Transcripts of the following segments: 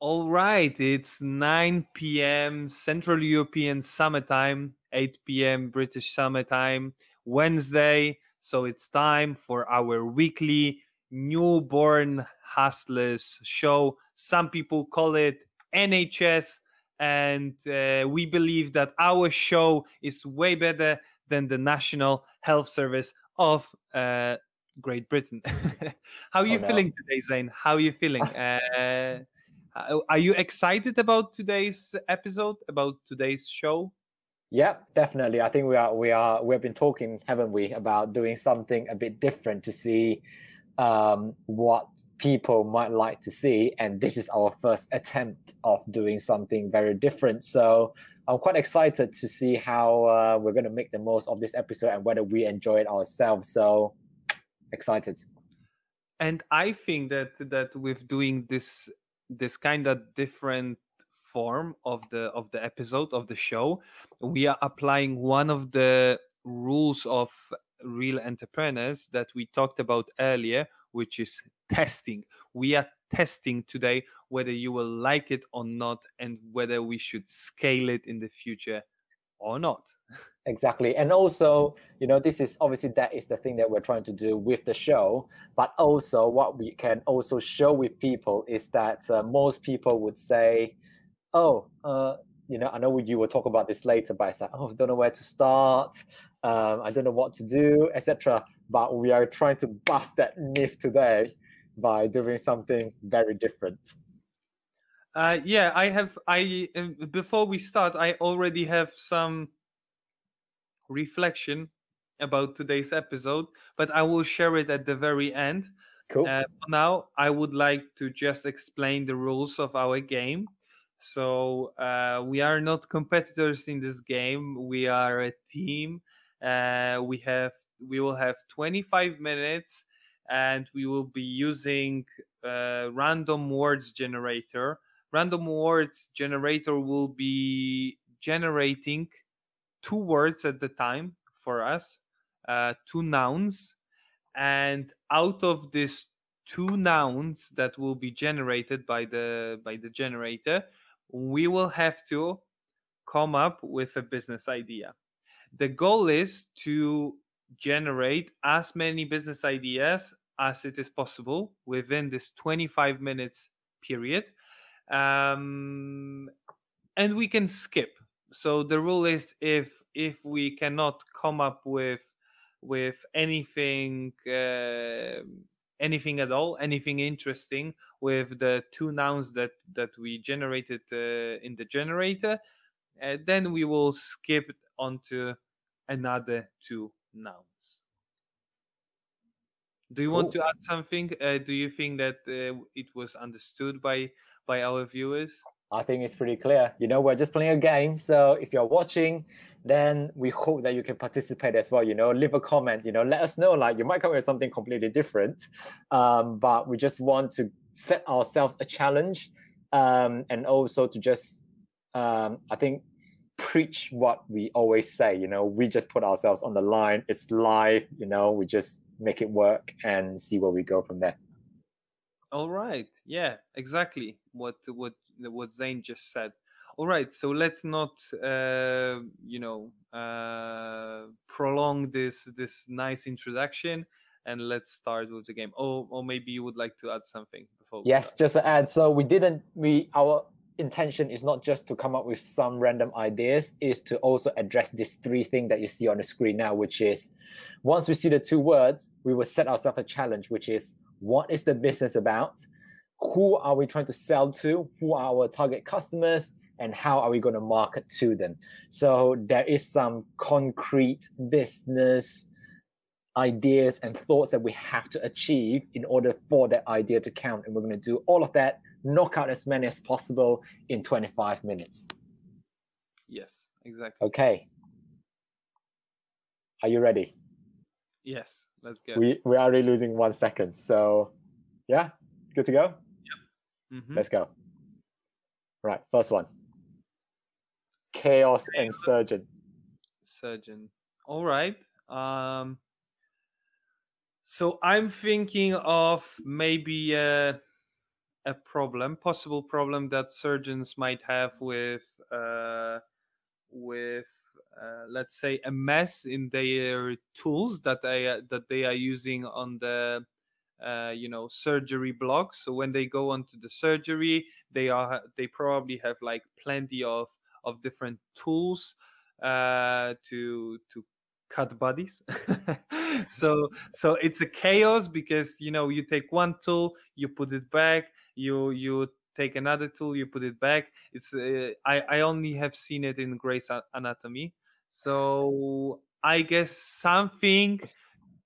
All right, it's 9 p.m. Central European Summer Time, 8 p.m. British Summer Time, Wednesday. So it's time for our weekly newborn hustlers show. Some people call it NHS, and uh, we believe that our show is way better than the National Health Service of uh, Great Britain. How are you Oh, no. feeling today, Zayne? How are you feeling? Uh, uh, are you excited about today's episode, about today's show? Yeah, definitely. I think we are we are we've been talking, haven't we, about doing something a bit different to see um, what people might like to see, and this is our first attempt of doing something very different. So I'm quite excited to see how uh, we're going to make the most of this episode and whether we enjoy it ourselves. So excited. And I think that that with doing this this kind of different form of the of the episode of the show, we are applying one of the rules of real entrepreneurs that we talked about earlier, which is testing. We are testing today whether you will like it or not and whether we should scale it in the future or not. Exactly. And also, you know, this is obviously that is the thing that we're trying to do with the show. But also, what we can also show with people is that uh, most people would say, oh, uh, you know, I know you will talk about this later, but like, oh, I don't know where to start. Um, I don't know what to do, etc. But we are trying to bust that myth today by doing something very different. Uh, yeah, I have. I uh, before we start, I already have some reflection about today's episode, but I will share it at the very end. Cool. Uh, now, I would like to just explain the rules of our game. So uh, we are not competitors in this game. We are a team. Uh, we have we will have 25 minutes, and we will be using uh, random words generator. Random words generator will be generating two words at the time for us, uh, two nouns, and out of these two nouns that will be generated by the by the generator, we will have to come up with a business idea. The goal is to generate as many business ideas as it is possible within this 25 minutes period. Um, and we can skip. So the rule is if if we cannot come up with with anything uh, anything at all, anything interesting with the two nouns that that we generated uh, in the generator, uh, then we will skip onto another two nouns. Do you want Cool. to add something? Uh, do you think that uh, it was understood by by our viewers? I think it's pretty clear. You know, we're just playing a game. So if you're watching, then we hope that you can participate as well. You know, leave a comment. You know, let us know. Like you might come up with something completely different, um, but we just want to set ourselves a challenge, um, and also to just, um, I think, preach what we always say. You know, we just put ourselves on the line. It's live. You know, we just make it work and see where we go from there. All right. Yeah, exactly. What what what Zayne just said. All right. So let's not uh, you know uh, prolong this this nice introduction and let's start with the game. Oh, or maybe you would like to add something before. Yes, just to add. So we didn't. We our intention is not just to come up with some random ideas. Is to also address these three things that you see on the screen now, which is once we see the two words, we will set ourselves a challenge, which is what is the business about? Who are we trying to sell to? Who are our target customers? And how are we going to market to them? So there is some concrete business ideas and thoughts that we have to achieve in order for that idea to count. And we're going to do all of that, knock out as many as possible in 25 minutes. Yes, exactly. Okay. Are you ready? Yes, let's go. We we're already losing one second. So yeah, good to go? Mhm. Let's go. Right, first one. Chaos and surgeon. surgeon. All right. Um, so I'm thinking of maybe a a problem, possible problem that surgeons might have with uh, with uh, let's say a mess in their tools that they that they are using on the uh, you know surgery block. So when they go onto the surgery, they are they probably have like plenty of of different tools uh, to to cut bodies. So so it's a chaos because you know you take one tool you put it back you you take another tool you put it back. It's uh, i i only have seen it in Grey's anatomy. So i guess something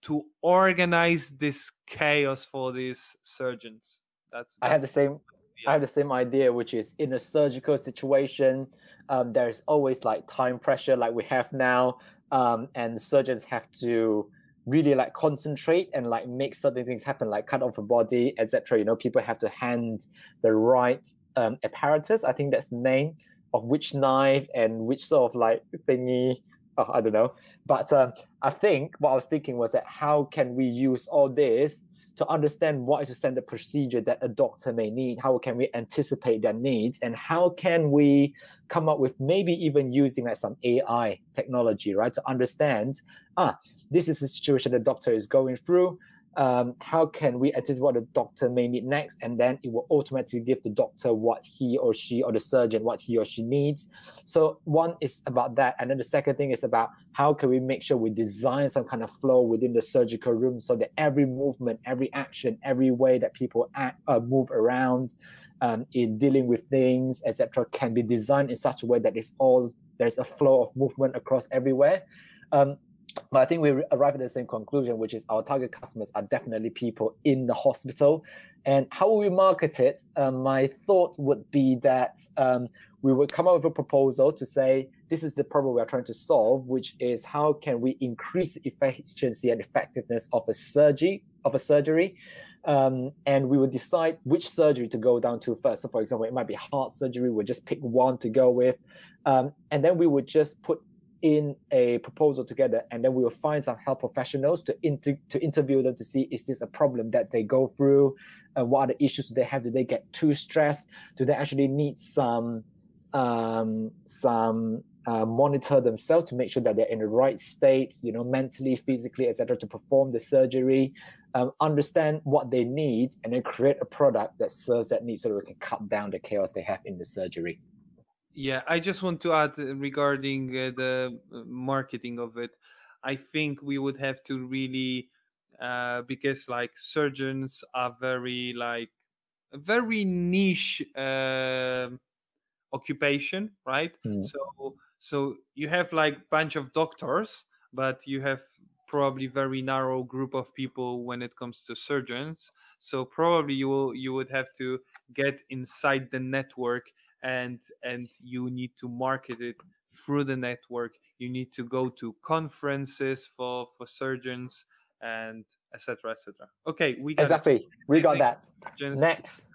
to organize this chaos for these surgeons that's, that's i have the same yeah. i have the same idea which is in a surgical situation um, there's always like time pressure like we have now um, and surgeons have to really like concentrate and like make certain things happen, like cut off a body, etc. You know, people have to hand the right um, apparatus. I think that's the name of which knife and which sort of like thingy. Oh, I don't know. But um, I think what I was thinking was that how can we use all this to understand what is the standard procedure that a doctor may need? How can we anticipate their needs? And how can we come up with maybe even using like some ai technology right to understand ah this is the situation the doctor is going through um, how can we anticipate what the doctor may need next? And then it will automatically give the doctor what he or she or the surgeon what he or she needs. So one is about that. And then the second thing is about how can we make sure we design some kind of flow within the surgical room so that every movement every action every way that people act, uh, move around um, in dealing with things etc can be designed in such a way that it's all there's a flow of movement across everywhere. Um, but I think we arrive at the same conclusion, which is our target customers are definitely people in the hospital. And how will we market it? Um, my thought would be that um, we would come up with a proposal to say this is the problem we are trying to solve, which is how can we increase efficiency and effectiveness of a surgery of a surgery. Um, and we would decide which surgery to go down to first. So, for example, it might be heart surgery. We'll just pick one to go with, um, and then we would just put in a proposal together and then we will find some health professionals to inter- to interview them to see is this a problem that they go through? And what are the issues they have? Do they get too stressed? Do they actually need some um, some uh, monitor themselves to make sure that they're in the right state you know mentally physically etc to perform the surgery? Um, understand what they need and then create a product that serves that need so that we can cut down the chaos they have in the surgery yeah, I just want to add uh, regarding uh, the uh, marketing of it. I think we would have to really, uh, because like surgeons are very like very niche uh, occupation, right? Mm. So so you have like bunch of doctors, but you have probably very narrow group of people when it comes to surgeons. So probably you will you would have to get inside the network and and you need to market it through the network. You need to go to conferences for for surgeons and etc etc okay we got exactly. We got that. Next.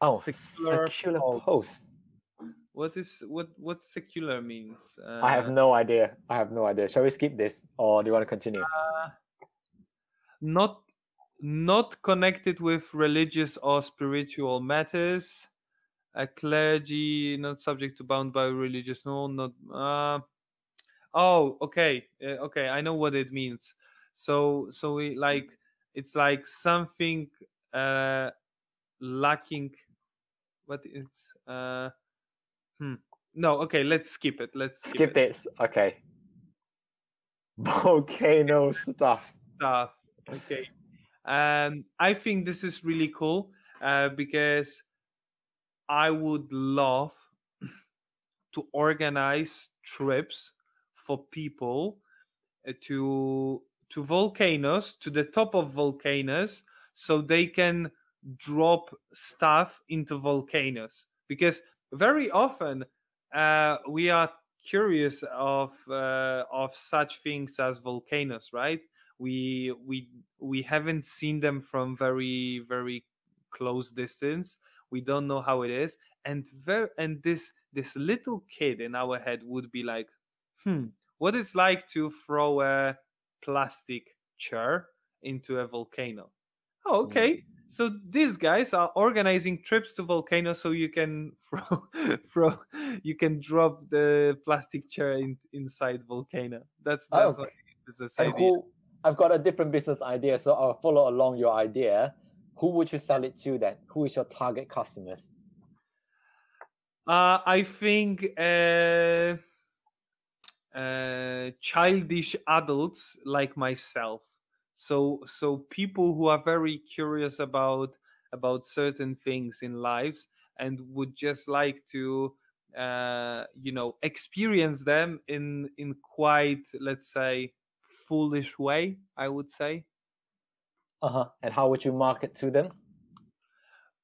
Oh secular, secular post. what is what what secular means? Uh, i have no idea. I have no idea. Shall we skip this or do you want to continue? Uh, not not connected with religious or spiritual matters. A clergy not subject to bound by religious no not uh, oh okay uh, okay i know what it means so so we like it's like something uh lacking what is uh hmm no okay let's skip it let's skip, skip it. this okay volcano stuff stuff okay um, I think this is really cool uh, because I would love to organize trips for people uh, to to volcanoes to the top of volcanoes so they can drop stuff into volcanoes. Because very often uh, we are curious of uh, of such things as volcanoes right we we we haven't seen them from very very close distance we don't know how it is and very and this this little kid in our head would be like hmm what it's like to throw a plastic chair into a volcano Oh, okay. So these guys are organizing trips to volcanoes so you can throw, throw you can drop the plastic chair in, inside volcano. That's Oh, that's okay. what business And idea. who? I've got a different business idea, so I'll follow along your idea. Who would you sell it to then? Who is your target customers? Uh, I think uh, uh, childish adults like myself. So so people who are very curious about about certain things in lives and would just like to uh, you know experience them in in quite let's say foolish way. I would say Uh huh. And how would you market to them?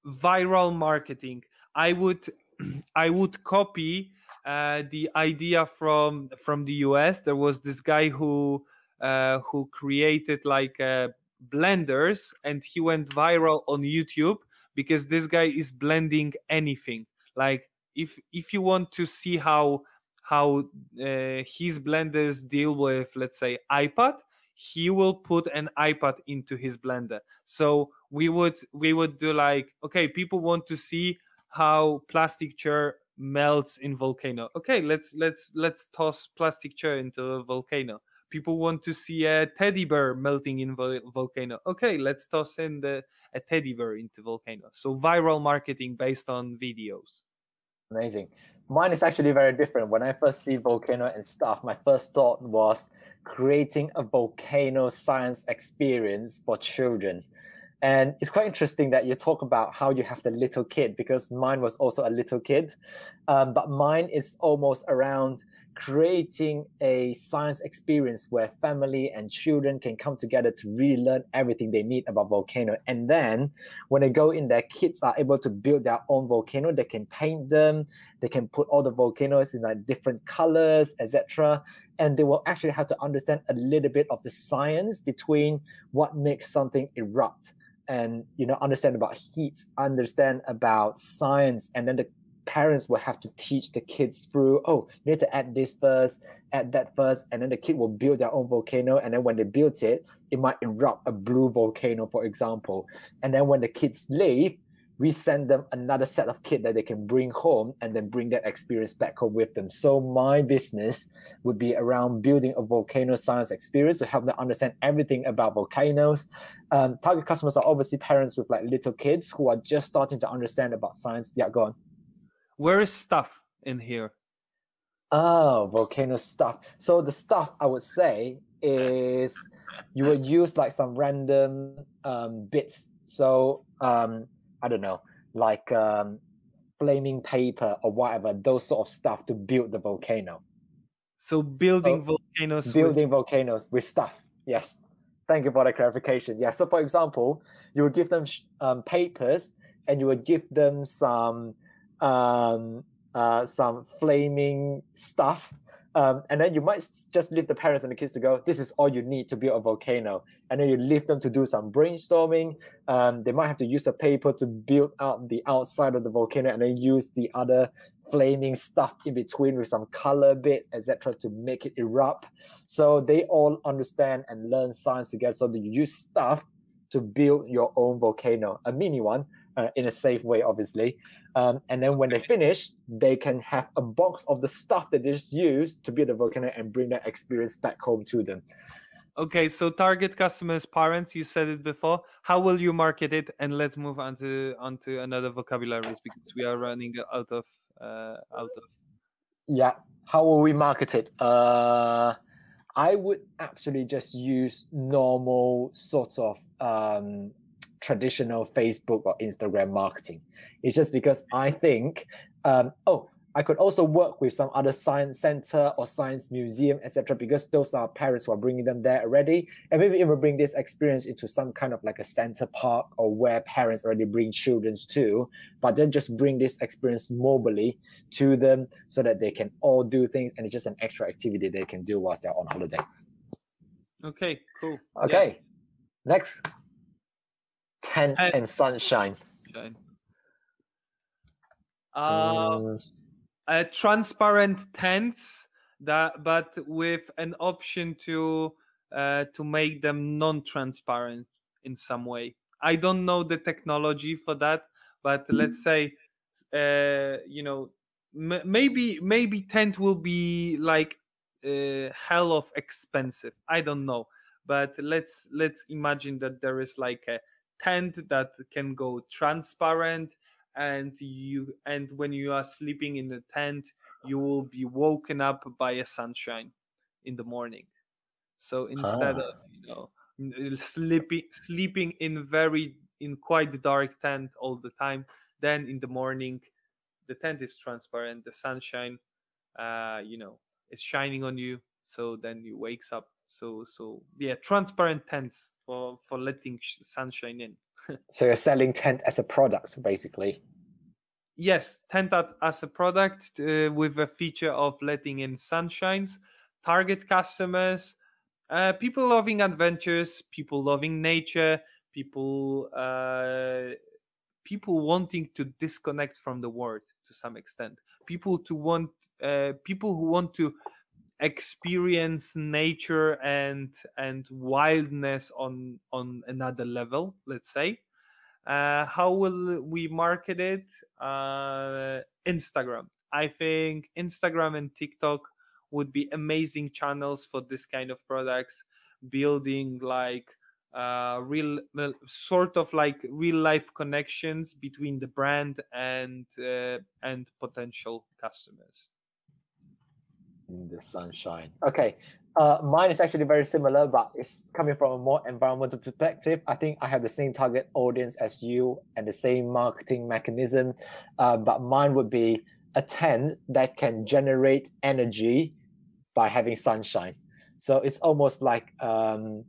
viral marketing i would i would copy uh, the idea from from the us there was this guy who uh, who created like uh, blenders and he went viral on youtube because this guy is blending anything like if if you want to see how how uh, his blenders deal with let's say ipad he will put an ipad into his blender. So we would we would do like okay people want to see how plastic chair melts in volcano. Okay let's let's let's toss plastic chair into a volcano. People want to see a teddy bear melting in vo- volcano. Okay let's toss in the a teddy bear into volcano. So viral marketing based on videos. Amazing. Mine is actually very different. When I first see volcano and stuff, my first thought was creating a volcano science experience for children. And it's quite interesting that you talk about how you have the little kid because mine was also a little kid. Um, but mine is almost around creating a science experience where family and children can come together to really learn everything they need about volcano. And then when they go in their kids are able to build their own volcano. They can paint them, they can put all the volcanoes in like different colors, etc. And they will actually have to understand a little bit of the science between what makes something erupt and you know understand about heat, understand about science, and then the parents will have to teach the kids through oh you need to add this first add that first and then the kid will build their own volcano and then when they build it it might erupt a blue volcano for example. And then when the kids leave we send them another set of kit that they can bring home and then bring that experience back home with them. So my business would be around building a volcano science experience to help them understand everything about volcanoes. Um, target customers are obviously parents with like little kids who are just starting to understand about science. Yeah go on where is stuff in here Oh, volcano stuff. So the stuff I would say is you would use like some random um, bits. So um, I don't know, like um, flaming paper or whatever, those sort of stuff to build the volcano. so building Oh, volcanoes with Building volcanoes with stuff. Yes. Thank you for the clarification. Yeah. So for example, you would give them sh- um, papers and you would give them some um, uh, some flaming stuff. Um, and then you might just leave the parents and the kids to go, this is all you need to build a volcano. And then you leave them to do some brainstorming. Um, they might have to use a paper to build out the outside of the volcano and then use the other flaming stuff in between with some color bits, etc., to make it erupt. So they all understand and learn science together. So you use stuff to build your own volcano, a mini one, uh, in a safe way, obviously. Um, and then when they finish, they can have a box of the stuff that they just used to build a volcano and bring that experience back home to them. Okay, so target customers, parents. You said it before. How will you market it? And let's move on to onto another vocabularies because we are running out of uh, out of. Yeah. How will we market it? Uh, I would actually just use normal sort of um, traditional Facebook or Instagram marketing. It's just because I think, um, oh, I could also work with some other science center or science museum, etc., because those are parents who are bringing them there already, and maybe even bring this experience into some kind of like a center park or where parents already bring children to, but then just bring this experience mobily to them so that they can all do things, and it's just an extra activity they can do whilst they're on holiday. Okay, cool. Yeah, Okay, next, tent Tent. and sunshine. fine. Uh, uh, transparent tents that, but with an option to uh, to make them non-transparent in some way. I don't know the technology for that, but let's say, uh, you know, m- maybe maybe tent will be like uh, hell of expensive. I don't know, but let's let's imagine that there is like a tent that can go transparent and you and when you are sleeping in the tent you will be woken up by a sunshine in the morning so instead Ah. of you know sleeping sleeping in very in quite dark tent all the time then in the morning the tent is transparent the sunshine uh you know is shining on you so then you wakes up so so yeah transparent tents for for letting sunshine in So you're selling tent as a product, basically. yes tent as a product uh, with a feature of letting in sunshines target customers uh, people loving adventures people loving nature people uh, people wanting to disconnect from the world to some extent people to want uh, people who want to experience nature and and wildness on on another level let's say. Uh, how will we market it? Uh, instagram. I think instagram and tiktok would be amazing channels for this kind of products building like uh, real well, sort of like real life connections between the brand and uh, and potential customers in the sunshine. Okay. Uh, mine is actually very similar, but it's coming from a more environmental perspective. I think I have the same target audience as you and the same marketing mechanism, uh, but mine would be a tent that can generate energy by having sunshine. So it's almost like um,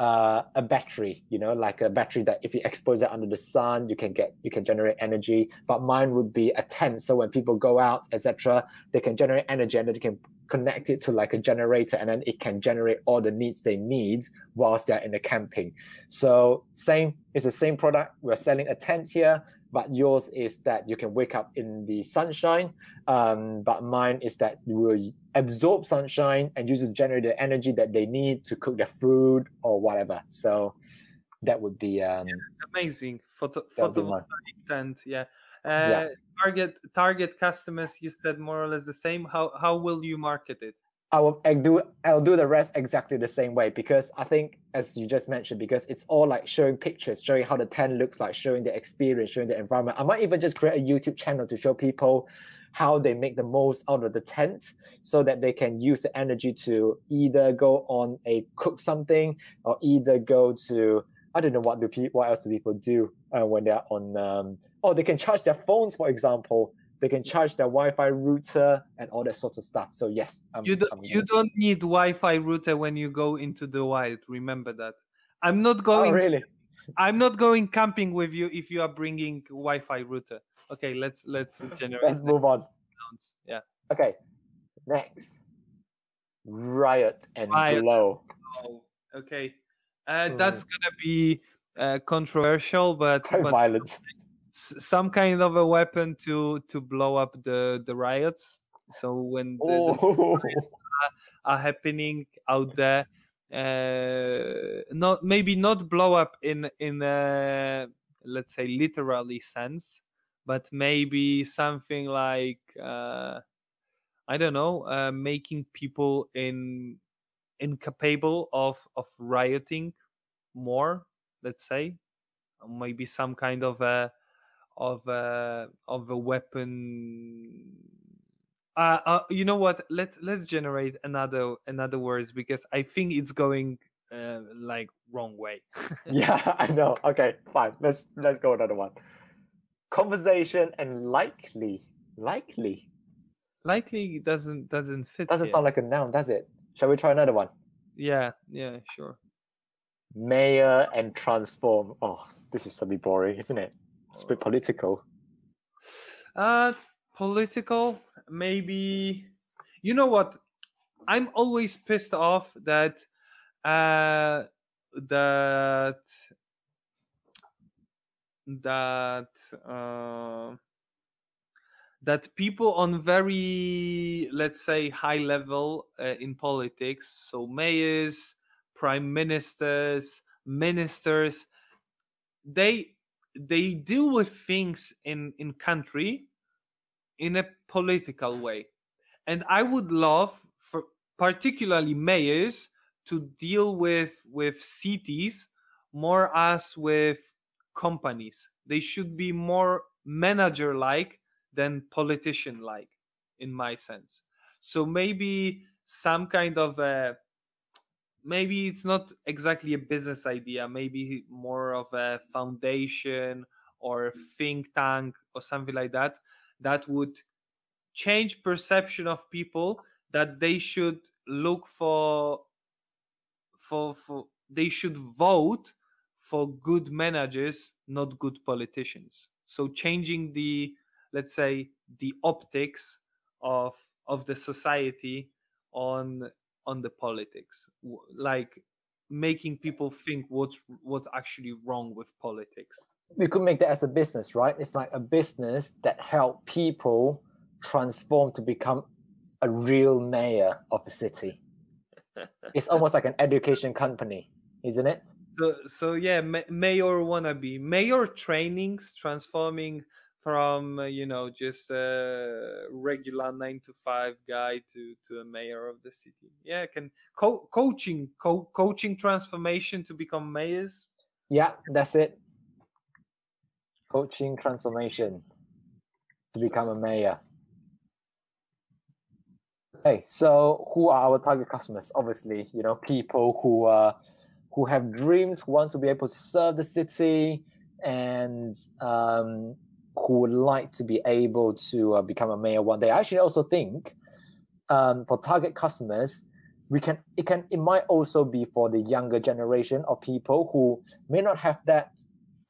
uh, a battery, you know, like a battery that if you expose it under the sun, you can get you can generate energy. But mine would be a tent, so when people go out, etc., they can generate energy and they can connect it to like a generator and then it can generate all the needs they need whilst they're in the camping. So same it's the same product. We're selling a tent here but yours is that you can wake up in the sunshine um, but mine is that you will absorb sunshine and use it to generate the energy that they need to cook their food or whatever. So that would be um amazing. Photo that would be photovoltaic tent yeah. Uh, Yeah. Target target customers you said more or less the same how how will you market it I will I do I'll do the rest exactly the same way because I think as you just mentioned because it's all like showing pictures, showing how the tent looks like, showing the experience, showing the environment. I might even just create a YouTube channel to show people how they make the most out of the tent so that they can use the energy to either go on a cook something or either go to I don't know what do people what else do people do uh, when they're on um oh they can charge their phones for example they can charge their Wi-Fi router and all that sorts of stuff. So yes, I'm, you don't you don't need wi-fi router when you go into the wild remember that i'm not going. Oh going really? i'm not going camping with you if you are bringing wi-fi router okay let's let's generate Let's move on. yeah Okay, next, riot and Riot. blow. oh, okay uh, that's gonna be uh, controversial but, but violent. some kind of a weapon to to blow up the the riots. So when the, the Oh, are happening out there uh not maybe not blow up in in a let's say literally sense but maybe something like uh i don't know uh making people in incapable of of rioting more let's say maybe some kind of a of a of a weapon uh, uh you know what let's let's generate another another words because i think it's going uh, like wrong way yeah, I know. Okay, fine. Let's let's go another one. Conversation and likely, likely likely doesn't doesn't fit doesn't here. sound like a noun, does it? Shall we try another one? yeah yeah sure Mayor and transform. Oh, this is suddenly boring, isn't it? It's a bit political. uh political maybe you know what i'm always pissed off that uh that that uh that people on very let's say high level uh, in politics so mayors prime ministers ministers they they deal with things in in country in a political way. And i would love for particularly mayors to deal with with cities more as with companies. They should be more manager like than politician like in my sense. So maybe some kind of a maybe it's not exactly a business idea maybe more of a foundation or think tank or something like that that would change perception of people that they should look for for for they should vote for good managers not good politicians. So changing the let's say the optics of of the society on on the politics. Like making people think what's what's actually wrong with politics. We could make that as a business right? It's like a business that help people transform to become a real mayor of a city. It's almost like an education company isn't it? So so yeah mayor wannabe. Mayor trainings transforming from uh, you know just a regular nine to five guy to to a mayor of the city. Yeah can co- coaching co- coaching transformation to become mayors? Yeah that's it. Coaching transformation to become a mayor. Okay so who are our target customers? Obviously you know people who uh who have dreams who want to be able to serve the city and um who would like to be able to uh, become a mayor one day. I actually also think um, for target customers, we can it can it might also be for the younger generation of people who may not have that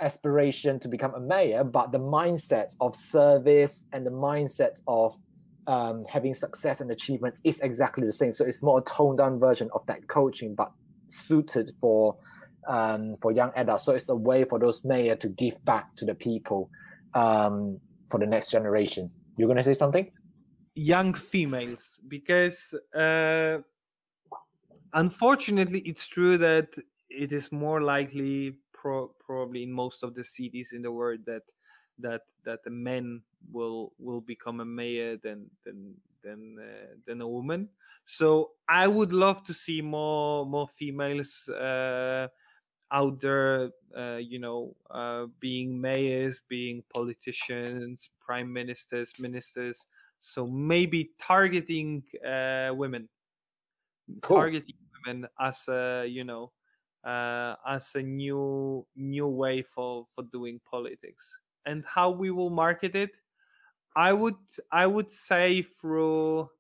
aspiration to become a mayor, but the mindset of service and the mindset of um, having success and achievements is exactly the same. So it's more a toned down version of that coaching, but suited for um, for young adults. So it's a way for those mayor to give back to the people um, for the next generation. You're to say something? Young females, because uh, unfortunately, it's true that it is more likely, pro- probably in most of the cities in the world, that that that the men will will become a mayor than than than uh, than a woman. So I would love to see more more females uh, out there, uh, you know, uh, being mayors, being politicians, prime ministers, ministers. So maybe targeting uh, women, cool. targeting women as a, you know, uh, as a new new way for for doing politics. And how we will market it, I would I would say through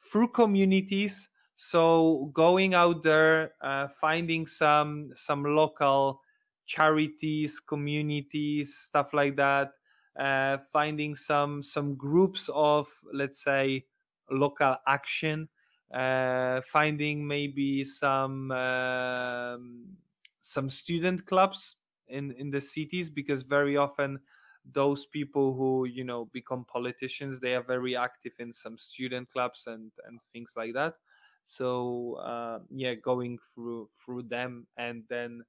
through communities so going out there, uh, finding some some local charities, communities, stuff like that. Uh, finding some some groups of let's say local action. Uh, finding maybe some um, some student clubs in in the cities because very often those people who you know become politicians they are very active in some student clubs and and things like that so uh, yeah going through through them and then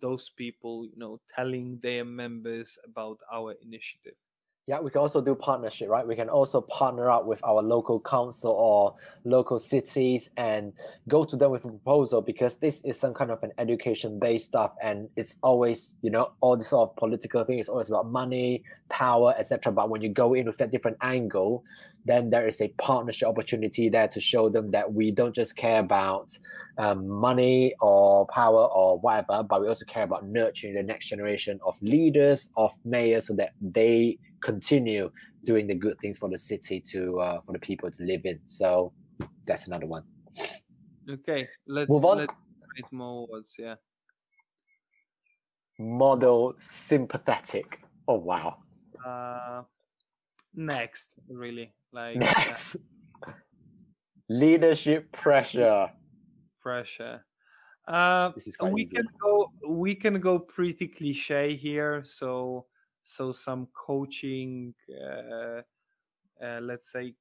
those people you know telling their members about our initiative yeah, we can also do partnership, right? We can also partner up with our local council or local cities and go to them with a proposal because this is some kind of an education based stuff and it's always, you know, all the sort of political thing is always about money, power, etc. But when you go in with that different angle, then there is a partnership opportunity there to show them that we don't just care about um, money or power or whatever, but we also care about nurturing the next generation of leaders, of mayors, so that they continue doing the good things for the city to uh, for the people to live in. So that's another one. Okay, let's move on. Let's write more words. Yeah. Model sympathetic. Oh wow. Uh, next, really like next. Uh, Leadership pressure. Pressure. Uh, we easy. can go. We can go pretty cliche here. So so some coaching uh, uh, let's say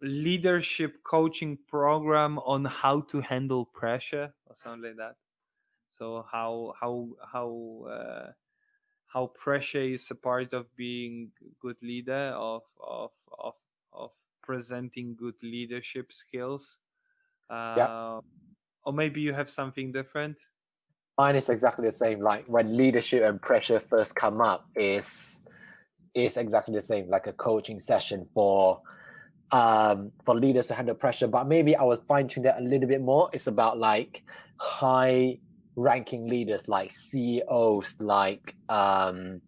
leadership coaching program on how to handle pressure or something like that. So how how how uh, how pressure is a part of being good leader of of of of presenting good leadership skills. Yeah. or maybe you have something different mine is exactly the same like when leadership and pressure first come up is is exactly the same like a coaching session for um for leaders to handle pressure but maybe i was fine-tune that a little bit more it's about like high ranking leaders like ceos like um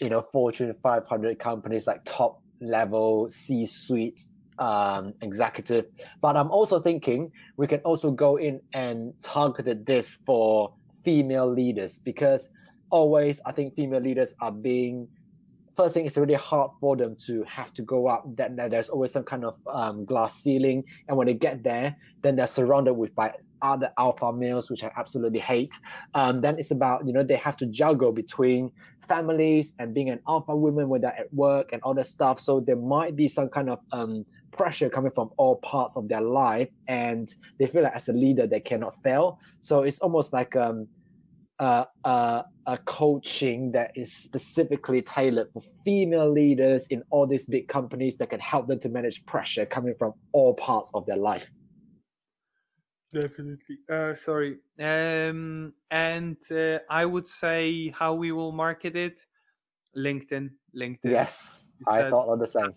you know fortune 500 companies like top level c suite um, executive. But I'm also thinking we can also go in and target this for female leaders because always I think female leaders are being first thing it's really hard for them to have to go up that, that there's always some kind of um, glass ceiling and when they get there then they're surrounded with by other alpha males which i absolutely hate. Um, then it's about you know they have to juggle between families and being an alpha woman when they're at work and all that stuff. So there might be some kind of um, pressure coming from all parts of their life and they feel like as a leader they cannot fail. So it's almost like um uh, uh, a coaching that is specifically tailored for female leaders in all these big companies that can help them to manage pressure coming from all parts of their life. Definitely. Uh, sorry. Um, and uh, i would say how we will market it linkedin. Linkedin. Yes i thought of the same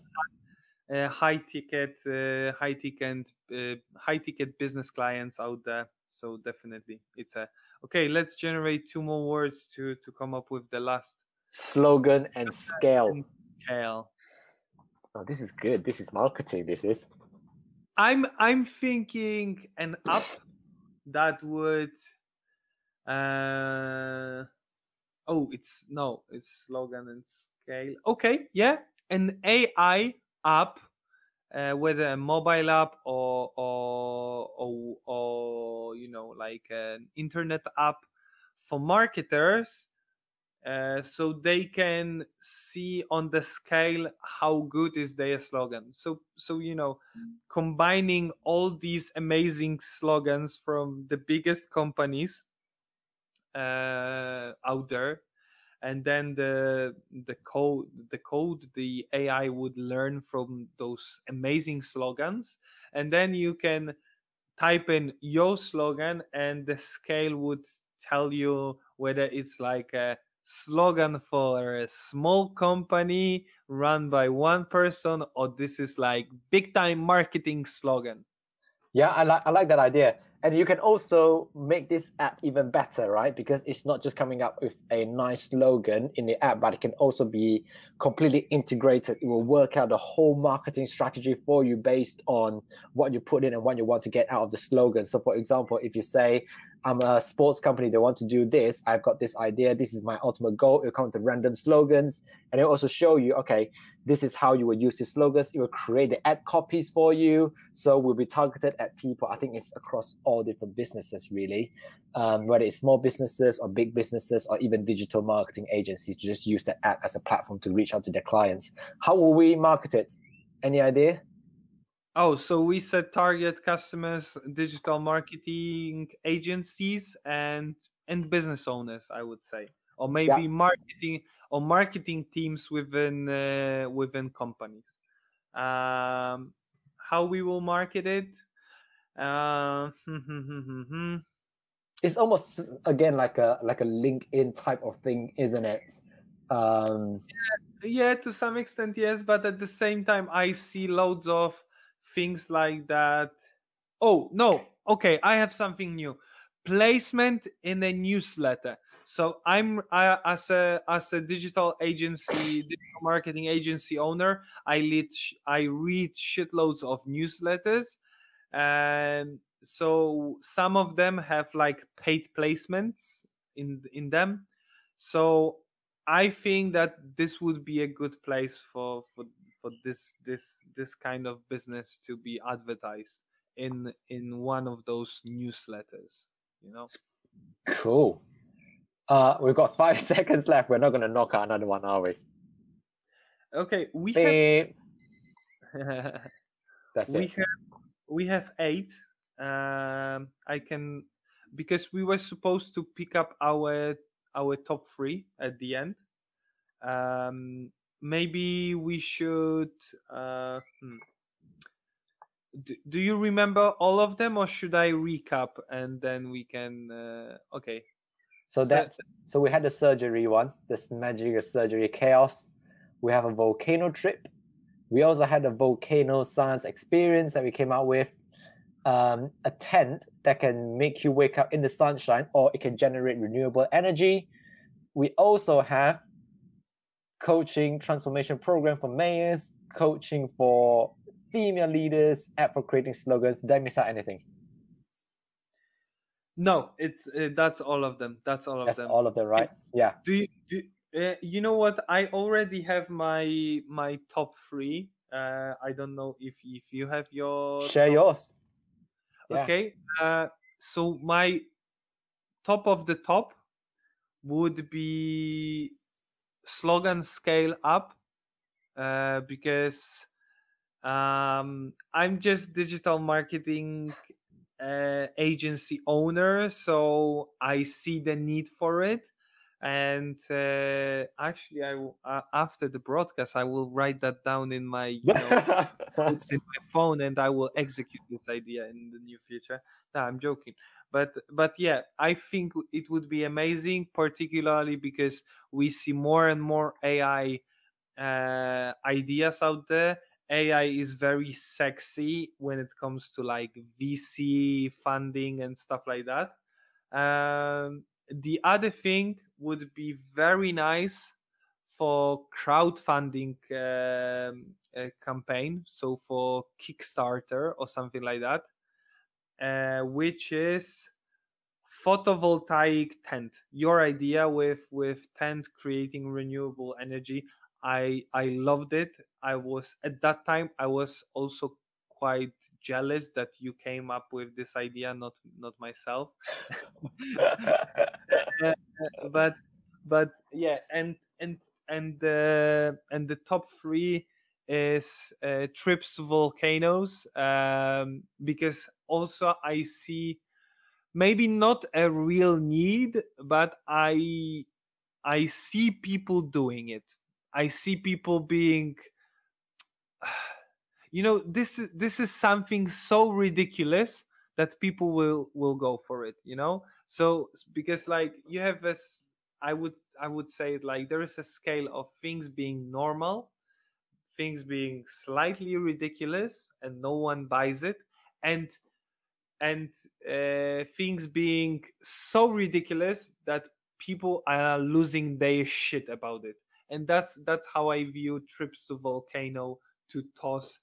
high ticket, uh, high ticket, uh, high ticket business clients out there. So definitely, it's a okay. Let's generate two more words to to come up with the last slogan and scale. Scale. Oh, this is good. This is marketing. This is. I'm I'm thinking an app that would. Uh, oh, it's no, it's slogan and scale. Okay, yeah, an AI app, uh, whether a mobile app or, or or or you know like an internet app for marketers, uh, so they can see on the scale how good is their slogan. So so you know, combining all these amazing slogans from the biggest companies uh, out there and then the the code the code the ai would learn from those amazing slogans. And then you can type in your slogan and the scale would tell you whether it's like a slogan for a small company run by one person or this is like big time marketing slogan. Yeah i like i like that idea and you can also make this app even better, right? Because it's not just coming up with a nice slogan in the app, but it can also be completely integrated. It will work out the whole marketing strategy for you based on what you put in and what you want to get out of the slogan. So, for example, if you say, I'm a sports company They want to do this. I've got this idea. This is my ultimate goal. It'll come to random slogans and it'll also show you, okay, this is how you will use these slogans. It will create the ad copies for you. So we'll be targeted at people. I think it's across all different businesses, really, um, whether it's small businesses or big businesses or even digital marketing agencies to just use the app as a platform to reach out to their clients. How will we market it? Any idea? Oh, so we said target customers, digital marketing agencies, and and business owners. I would say, or maybe yeah. marketing or marketing teams within uh, within companies. Um, how we will market it? Uh, it's almost again like a like a LinkedIn type of thing, isn't it? Um, yeah, yeah, to some extent, yes. But at the same time, I see loads of things like that. Oh, no. Okay, I have something new. Placement in a newsletter. So I'm I, as a as a digital agency, digital marketing agency owner, I lead I read shitloads of newsletters, and so some of them have like paid placements in in them. So I think that this would be a good place for for for this this this kind of business to be advertised in in one of those newsletters you know? Cool. Uh we've got five seconds left. We're not going to knock out another one are we? Okay we have that's we it. have we have eight um i can because we were supposed to pick up our our top three at the end. Um, maybe we should. Uh, hmm. do, do you remember all of them, or should I recap and then we can? Uh, okay. So, so that's so we had the surgery one, this magic surgery chaos. We have a volcano trip. We also had a volcano science experience that we came out with. Um, a tent that can make you wake up in the sunshine, or it can generate renewable energy. We also have coaching transformation program for mayors, coaching for female leaders, app for creating slogans. Did I miss out anything? No, it's uh, that's all of them. That's all of them. that's them. all of them, right? Yeah. Do you do? Uh, you know what? I already have my my top three. Uh, I don't know if if you have your share top... yours. Yeah. Okay. Uh, so my top of the top would be slogan scale up uh, because um, I'm just digital marketing uh, agency owner, so I see the need for it. And uh, actually, I will, uh, after the broadcast, I will write that down in my you know, it's in my phone, and I will execute this idea in the near future. No, I'm joking but but yeah i think it would be amazing particularly because we see more and more ai uh, ideas out there. Ai is very sexy when it comes to like vc funding and stuff like that. Um, the other thing would be very nice for crowdfunding um, campaign so for kickstarter or something like that uh, which is photovoltaic tent. Your idea with with tent creating renewable energy. I I loved it. I was at that time I was also quite jealous that you came up with this idea, not not myself. uh, but but yeah, and and and the and the top three is uh, trips volcanoes um, because also I see maybe not a real need, but I I see people doing it. I see people being you know this is this is something so ridiculous that people will will go for it you know so because like you have this i would i would say like there is a scale of things being normal things being slightly ridiculous and no one buys it and and uh, things being so ridiculous that people are losing their shit about it. And that's that's how i view trips to volcano to toss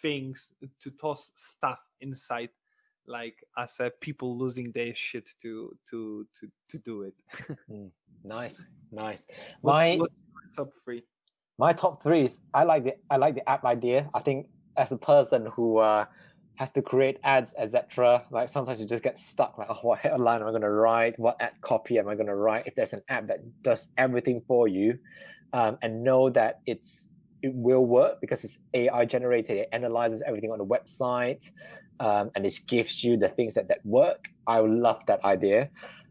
things to toss stuff inside like as a people losing their shit to to to to do it. Mm, nice nice. My what's, what's top three? my top three is I like the I like the app idea. I think as a person who uh, has to create ads, etc. Like sometimes you just get stuck. Like, oh, what headline am I going to write? What ad copy am I going to write? If there's an app that does everything for you, um, and know that it's it will work because it's AI generated. It analyzes everything on the website, um, and it gives you the things that that work. I love that idea.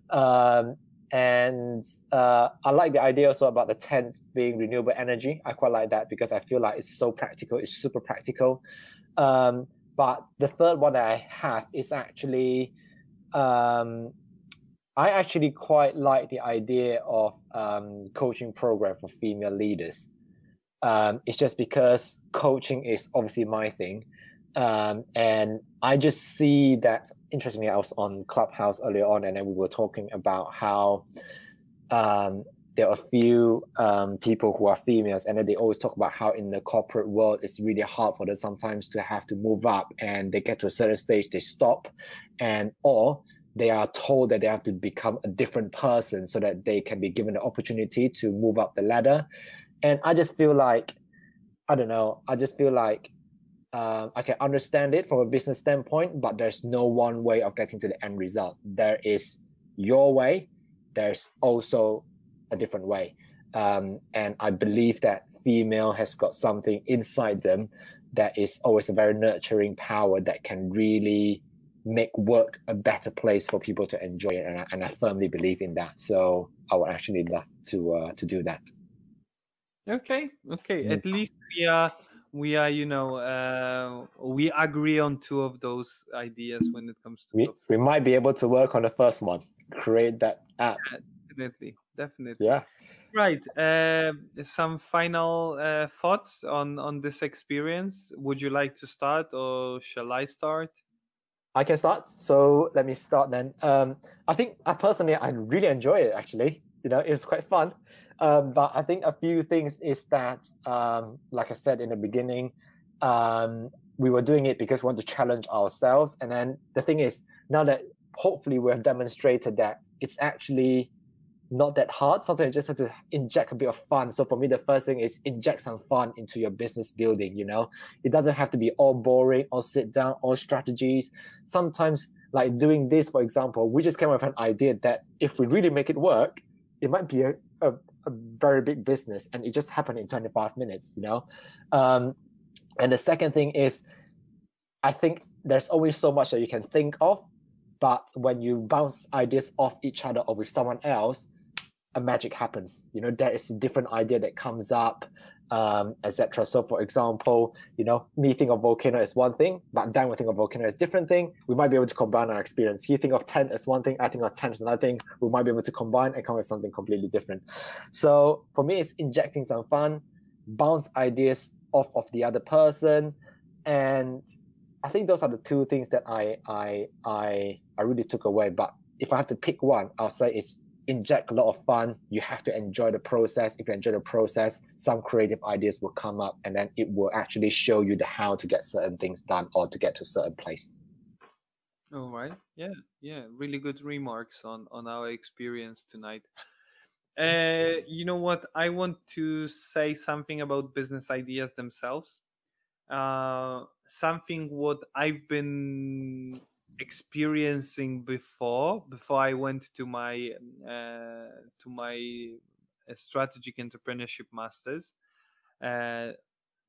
Um, and uh, I like the idea also about the tent being renewable energy. I quite like that because I feel like it's so practical. It's super practical. Um, but the third one that I have is actually, um, I actually quite like the idea of um, coaching program for female leaders. Um, it's just because coaching is obviously my thing. Um, and I just see that, interestingly, I was on Clubhouse earlier on, and then we were talking about how um, there are a few um, people who are females, and they always talk about how in the corporate world it's really hard for them sometimes to have to move up, and they get to a certain stage, they stop, and or they are told that they have to become a different person so that they can be given the opportunity to move up the ladder. And I just feel like, I don't know, I just feel like uh, I can understand it from a business standpoint, but there's no one way of getting to the end result. There is your way. There's also a different way, um, and I believe that female has got something inside them that is always a very nurturing power that can really make work a better place for people to enjoy it, and I, and I firmly believe in that. So I would actually love to uh, to do that. Okay, okay. Mm. At least we are we are you know uh, we agree on two of those ideas when it comes to. We, we might be able to work on the first one, create that app. Yeah, definitely, definitely. Yeah. Right. Uh, some final uh, thoughts on on this experience. Would you like to start, or shall I start? I can start. So let me start then. Um, I think I personally I really enjoy it. Actually, you know, it's quite fun. Um, but I think a few things is that, um, like I said in the beginning, um, we were doing it because we want to challenge ourselves. And then the thing is, now that hopefully we have demonstrated that it's actually not that hard. Sometimes you just have to inject a bit of fun. So for me, the first thing is inject some fun into your business building. You know, it doesn't have to be all boring, all sit down, all strategies. Sometimes, like doing this, for example, we just came up with an idea that if we really make it work, it might be a, a, a very big business, and it just happened in 25 minutes. You know, um, and the second thing is, I think there's always so much that you can think of but when you bounce ideas off each other or with someone else a magic happens. You know, there is a different idea that comes up, um, etc. So, for example, you know, me think of volcano as one thing, but Dan will think of volcano as different thing. We might be able to combine our experience. He think of tent as one thing, I think of tent as another thing. We might be able to combine and come up with something completely different. So, for me, it's injecting some fun, bounce ideas off of the other person, and I think those are the two things that I I I I really took away. But if I have to pick one, I'll say it's inject a lot of fun. You have to enjoy the process. If you enjoy the process, some creative ideas will come up and then it will actually show you the how to get certain things done or to get to a certain place. All right. Yeah. Yeah. Really good remarks on, on our experience tonight. Uh, you know what? I want to say something about business ideas themselves. Uh, something what I've been experiencing before before I went to my uh, to my uh, strategic entrepreneurship masters. Uh,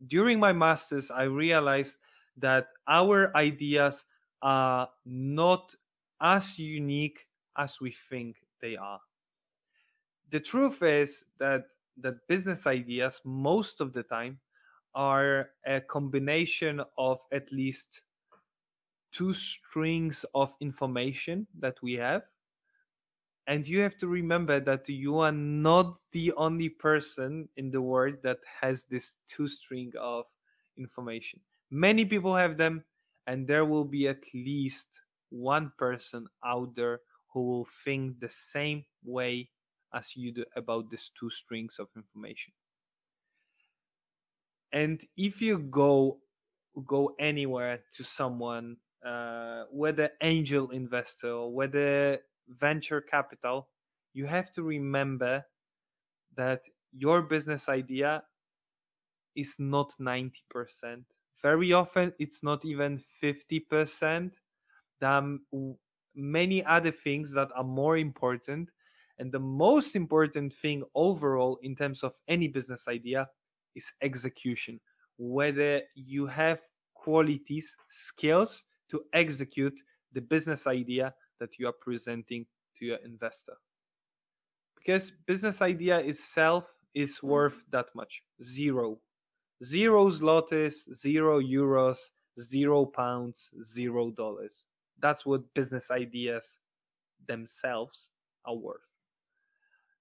during my masters, I realized that our ideas are not as unique as we think they are. The truth is that that business ideas most of the time are a combination of at least two strings of information that we have. And you have to remember that you are not the only person in the world that has this two string of information. Many people have them and there will be at least one person out there who will think the same way as you do about these two strings of information. And if you go go anywhere to someone uh, whether angel investor or whether venture capital, you have to remember that your business idea is not 90%. Very often, it's not even 50%. There are many other things that are more important. And the most important thing overall, in terms of any business idea, is execution. Whether you have qualities, skills to execute the business idea that you are presenting to your investor. Because business idea itself is worth that much zero. Zero zlotys, zero euros, zero pounds, zero dollars. That's what business ideas themselves are worth.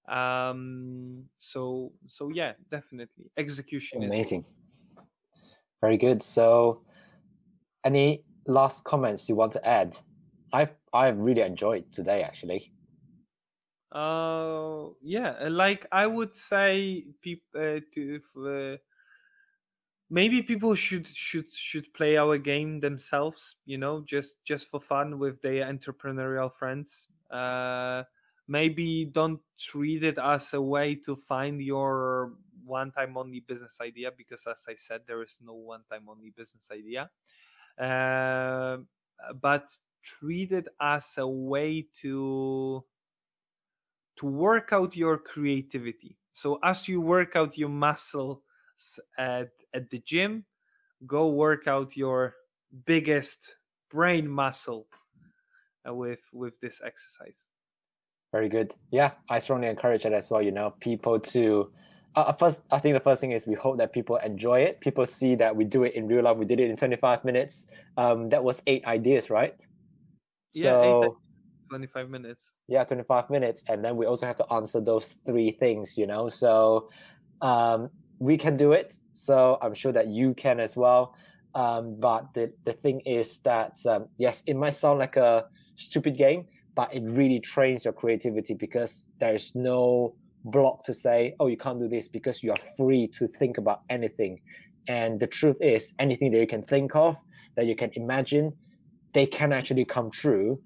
Um, so so yeah, definitely execution amazing. Very good. So, any last comments you want to add? I I really enjoyed today actually. Uh yeah, uh, like I would say people uh, to uh, maybe people should should should play our game themselves, you know, just just for fun with their entrepreneurial friends. Uh maybe don't treat it as a way to find your one time only business idea because as I said there is no one time only business idea uh, but treat it as a way to to work out your creativity. So as you work out your muscles at, at the gym, go work out your biggest brain muscle with with this exercise. Very good. Yeah, I strongly encourage it as well. You know, people to uh, uh, first. I think the first thing is we hope that people enjoy it. People see that we do it in real life. We did it in 25 minutes. Um, that was eight ideas, right? So, yeah, 25 minutes. Yeah, 25 minutes, and then we also have to answer those three things. You know, so um, we can do it. So I'm sure that you can as well. Um, but the, the thing is that, um, yes, it might sound like a stupid game, but it really trains your creativity because there is no block to say, oh, you can't do this because you are free to think about anything. And the truth is, anything that you can think of, that you can imagine, they can actually come true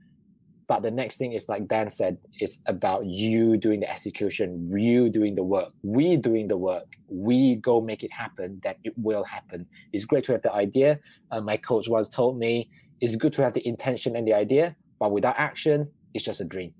but the next thing is like Dan said, it's about you doing the execution, you doing the work, we doing the work, we go make it happen, that it will happen. It's great to have the idea. Uh, my coach once told me it's good to have the intention and the idea, but without action, it's just a dream.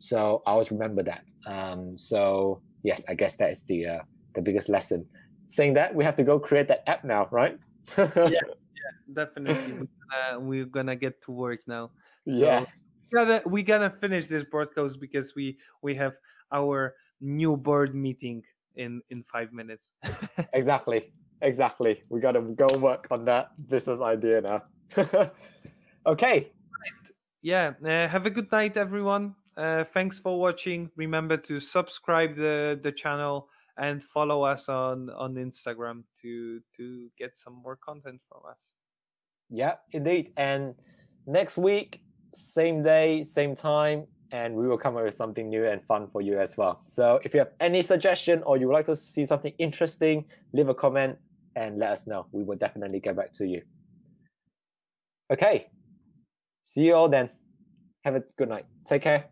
So I always remember that. Um, so yes, I guess that is the uh, the biggest lesson. Saying that, we have to go create that app now, right? yeah, yeah, definitely. Uh, we're gonna get to work now. So, yeah gotta we gotta finish this broadcast because we we have our new board meeting in in five minutes. exactly, exactly. We gotta go work on that business idea now. okay. Yeah. Uh, have a good night, everyone. Uh, thanks for watching. Remember to subscribe the the channel and follow us on on Instagram to to get some more content from us. Yeah, indeed. And next week same day, same time, and we will come up with something new and fun for you as well. So if you have any suggestion or you would like to see something interesting, leave a comment and let us know. We will definitely get back to you. Okay. See you all then. Have a good night. Take care.